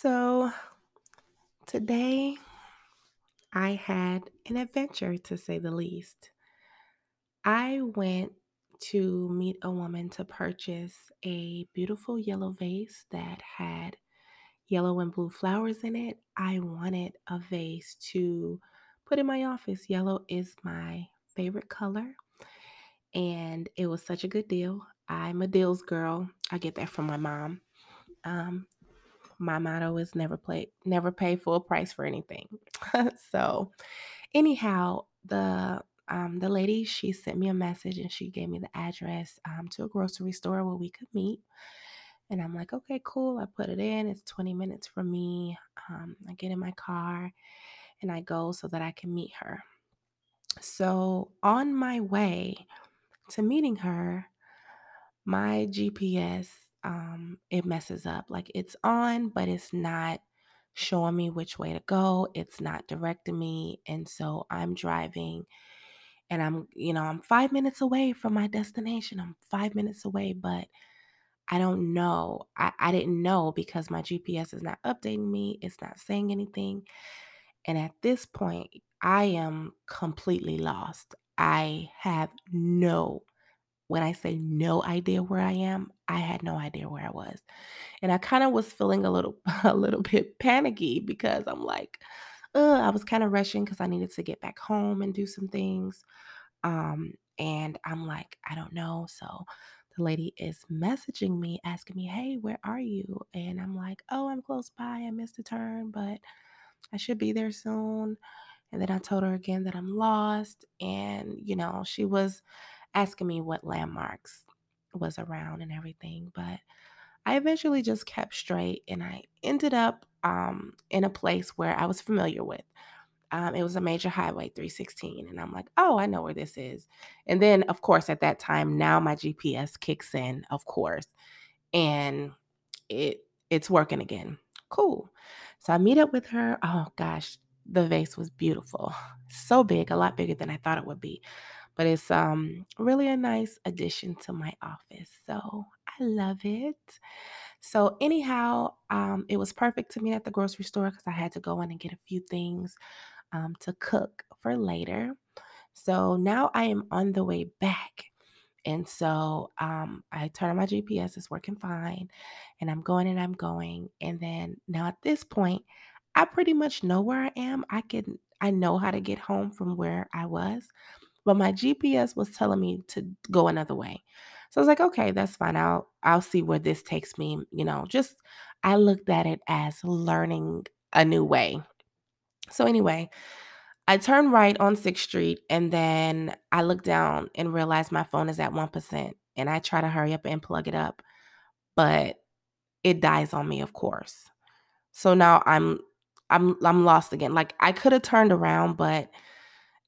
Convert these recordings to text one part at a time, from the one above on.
So today I had an adventure to say the least. I went to meet a woman to purchase a beautiful yellow vase that had yellow and blue flowers in it. I wanted a vase to put in my office. Yellow is my favorite color, and it was such a good deal. I'm a deals girl. I get that from my mom. Um, my motto is never play never pay full price for anything. so anyhow, the um, the lady she sent me a message and she gave me the address um, to a grocery store where we could meet. And I'm like, okay, cool. I put it in. It's 20 minutes from me. Um, I get in my car and I go so that I can meet her. So on my way to meeting her, my GPS um it messes up. Like it's on, but it's not showing me which way to go. It's not directing me. And so I'm driving and I'm, you know, I'm 5 minutes away from my destination. I'm 5 minutes away, but I don't know. I, I didn't know because my GPS is not updating me. It's not saying anything. And at this point, I am completely lost. I have no when I say no idea where I am, I had no idea where I was. And I kind of was feeling a little a little bit panicky because I'm like, I was kind of rushing because I needed to get back home and do some things. Um, and I'm like, I don't know. So the lady is messaging me, asking me, Hey, where are you? And I'm like, Oh, I'm close by. I missed a turn, but I should be there soon. And then I told her again that I'm lost. And, you know, she was asking me what landmarks was around and everything. But I eventually just kept straight and I ended up um, in a place where I was familiar with. Um, it was a major highway 316. And I'm like, oh, I know where this is. And then, of course, at that time, now my GPS kicks in, of course, and it it's working again. Cool. So I meet up with her. Oh gosh, the vase was beautiful. So big, a lot bigger than I thought it would be but it's um really a nice addition to my office. So I love it. So anyhow, um, it was perfect to meet at the grocery store because I had to go in and get a few things um, to cook for later. So now I am on the way back. And so um, I turn on my GPS, it's working fine. And I'm going and I'm going. And then now at this point, I pretty much know where I am. I can I know how to get home from where I was but my GPS was telling me to go another way. So I was like, okay, that's fine. I'll I'll see where this takes me, you know. Just I looked at it as learning a new way. So anyway, I turned right on 6th Street and then I look down and realize my phone is at 1% and I try to hurry up and plug it up, but it dies on me, of course. So now I'm I'm I'm lost again. Like I could have turned around, but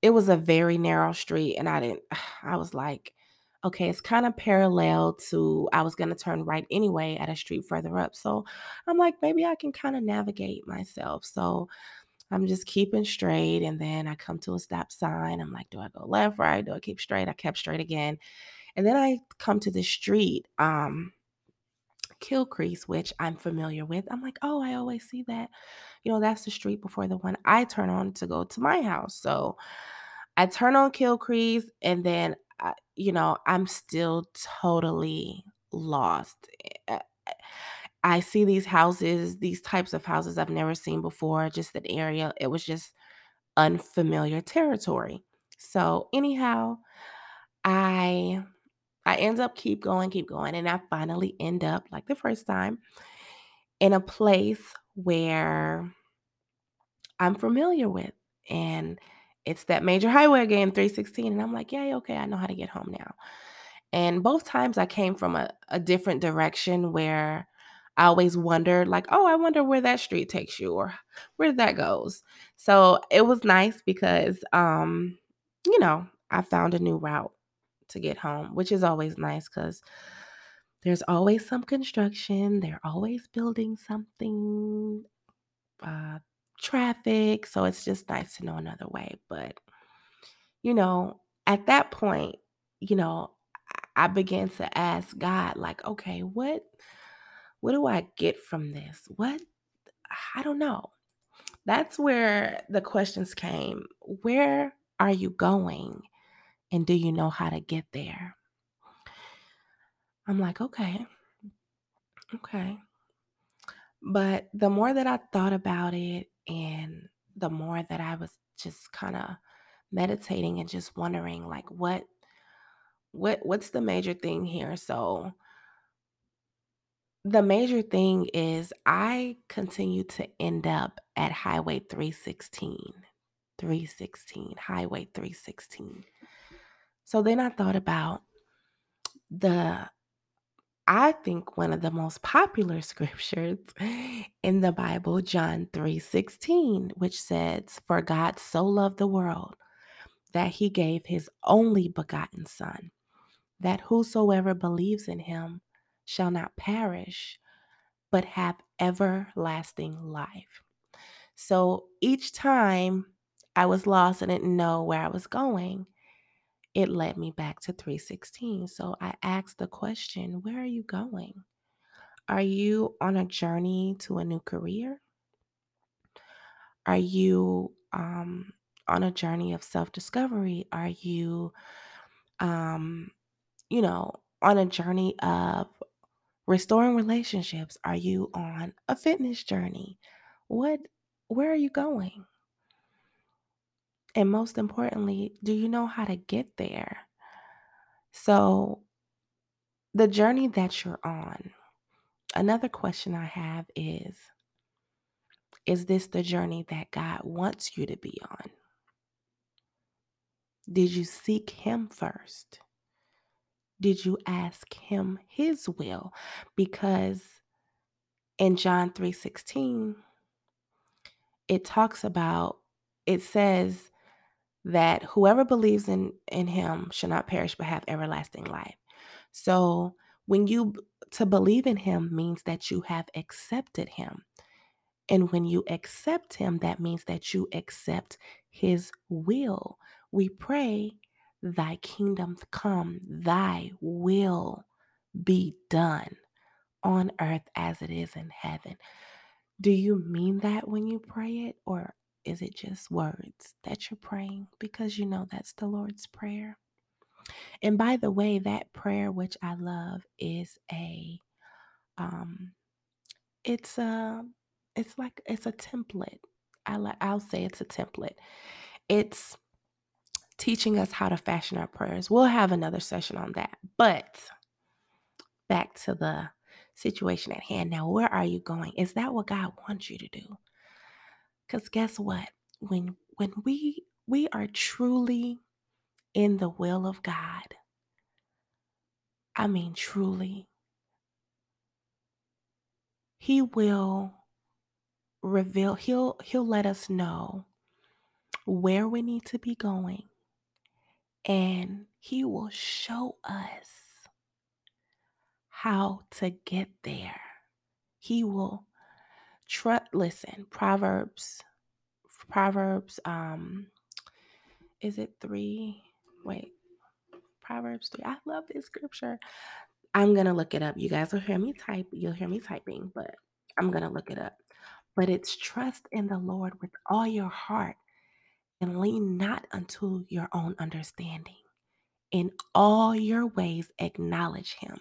it was a very narrow street and I didn't I was like, okay, it's kind of parallel to I was going to turn right anyway at a street further up. So I'm like, maybe I can kind of navigate myself. So I'm just keeping straight and then I come to a stop sign. I'm like, do I go left, right? Do I keep straight? I kept straight again. And then I come to the street um Kilcrease, which I'm familiar with. I'm like, oh, I always see that. You know, that's the street before the one I turn on to go to my house. So I turn on Kilcrease and then, I, you know, I'm still totally lost. Eh, I see these houses, these types of houses I've never seen before, just that area. It was just unfamiliar territory. So, anyhow, I I end up keep going, keep going, and I finally end up like the first time in a place where I'm familiar with. And it's that major highway again, 316. And I'm like, yeah, okay, I know how to get home now. And both times I came from a, a different direction where I always wondered, like, oh, I wonder where that street takes you or where that goes. So it was nice because, um, you know, I found a new route to get home, which is always nice because there's always some construction. They're always building something, uh, traffic. So it's just nice to know another way. But, you know, at that point, you know, I began to ask God, like, okay, what what do I get from this? What I don't know. That's where the questions came. Where are you going? And do you know how to get there? I'm like, okay, okay. But the more that I thought about it and the more that I was just kind of meditating and just wondering like what what what's the major thing here? So the major thing is I continue to end up at Highway 316. 316, Highway 316. So then I thought about the I think one of the most popular scriptures in the Bible, John 3:16, which says, "For God so loved the world that he gave his only begotten son, that whosoever believes in him shall not perish, but have everlasting life." So each time I was lost and didn't know where I was going, it led me back to 316. So I asked the question, Where are you going? Are you on a journey to a new career? Are you um, on a journey of self discovery? Are you, um, you know, on a journey of restoring relationships? Are you on a fitness journey? What, where are you going? And most importantly, do you know how to get there? So, the journey that you're on, another question I have is Is this the journey that God wants you to be on? Did you seek Him first? Did you ask Him His will? Because in John 3:16, it talks about, it says, that whoever believes in in him shall not perish but have everlasting life. So, when you to believe in him means that you have accepted him. And when you accept him, that means that you accept his will. We pray, Thy kingdom come, Thy will be done on earth as it is in heaven. Do you mean that when you pray it, or is it just words that you're praying? Because you know that's the Lord's Prayer. And by the way, that prayer, which I love, is a, um, it's a, it's like it's a template. I like, I'll say it's a template. It's teaching us how to fashion our prayers. We'll have another session on that. But back to the situation at hand. Now, where are you going? Is that what God wants you to do? Cuz guess what? When when we we are truly in the will of God. I mean truly. He will reveal he'll he'll let us know where we need to be going and he will show us how to get there. He will trust listen, Proverbs Proverbs um is it 3? Wait. Proverbs 3. I love this scripture. I'm to look it up. You guys will hear me type. You'll hear me typing, but I'm to look it up. But it's trust in the Lord with all your heart and lean not unto your own understanding. In all your ways, acknowledge him,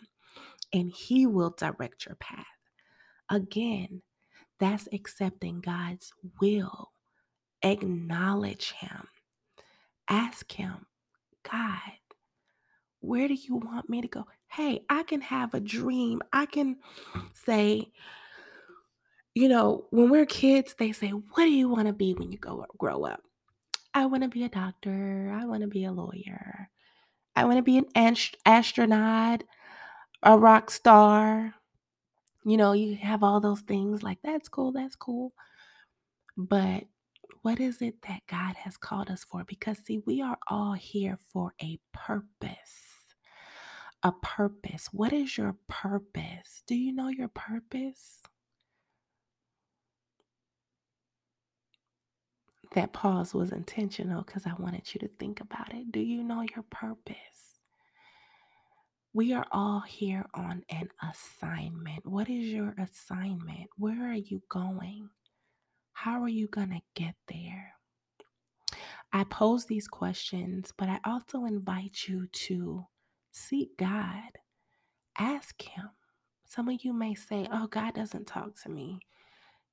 and he will direct your path. Again, that's accepting God's will. Acknowledge him. Ask him, God, where do you want me to go? Hey, I can have a dream. I can say, you know, when we're kids, they say, What do you want to be when you go grow up? I want to be a doctor. I want to be a lawyer. I want to be an ast- astronaut, a rock star. You know, you have all those things like that's cool, that's cool. But what is it that God has called us for? Because, see, we are all here for a purpose. A purpose. What is your purpose? Do you know your purpose? That pause was intentional because I wanted you to think about it. Do you know your purpose? We are all here on an assignment. What is your assignment? Where are you going? How are you going to get there? I pose these questions, but I also invite you to seek God, ask Him. Some of you may say, Oh, God doesn't talk to me.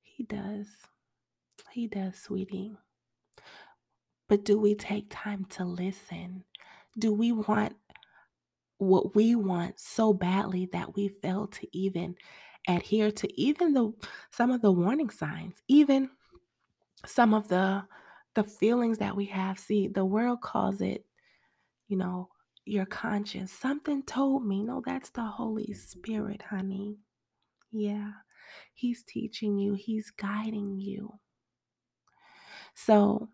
He does. He does, sweetie. But do we take time to listen? Do we want what we want so badly that we fail to even adhere to even the some of the warning signs, even some of the the feelings that we have. See, the world calls it, you know, your conscience. Something told me, no, that's the Holy Spirit, honey. Yeah. He's teaching you, he's guiding you. So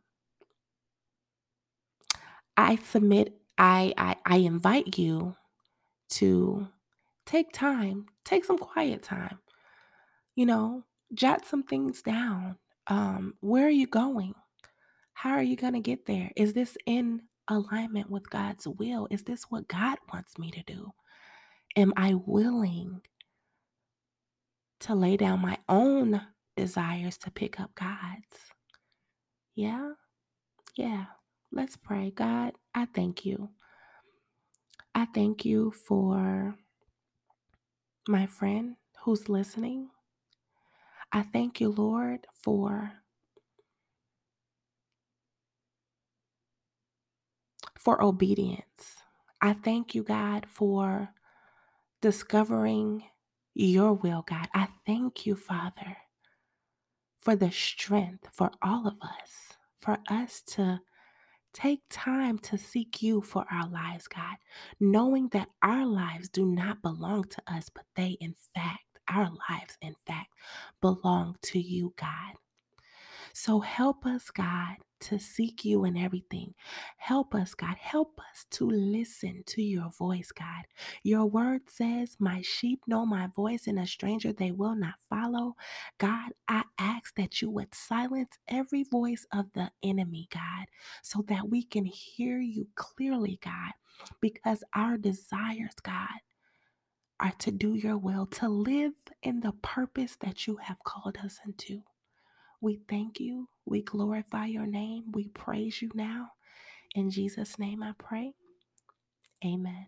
I submit, I, I, I invite you to take time, take some quiet time, you know, jot some things down. Um, where are you going? How are you going to get there? Is this in alignment with God's will? Is this what God wants me to do? Am I willing to lay down my own desires to pick up God's? Yeah? Yeah. Let's pray. God, I thank you. I thank you for my friend who's listening. I thank you, Lord, for for obedience. I thank you, God, for discovering your will, God. I thank you, Father, for the strength for all of us, for us to take time to seek you for our lives, God, knowing that our lives do not belong to us, but they, in fact, our lives, in fact, belong to you, God. So help us, God, to seek you in everything. Help us, God. Help us to listen to your voice, God. Your word says, My sheep know my voice, and a stranger they will not follow. God, I ask that you would silence every voice of the enemy, God, so that we can hear you clearly, God, because our desires, God, are to do your will, to live in the purpose that you have called us into. We thank you. We glorify your name. We praise you now. In Jesus' name I pray. Amen.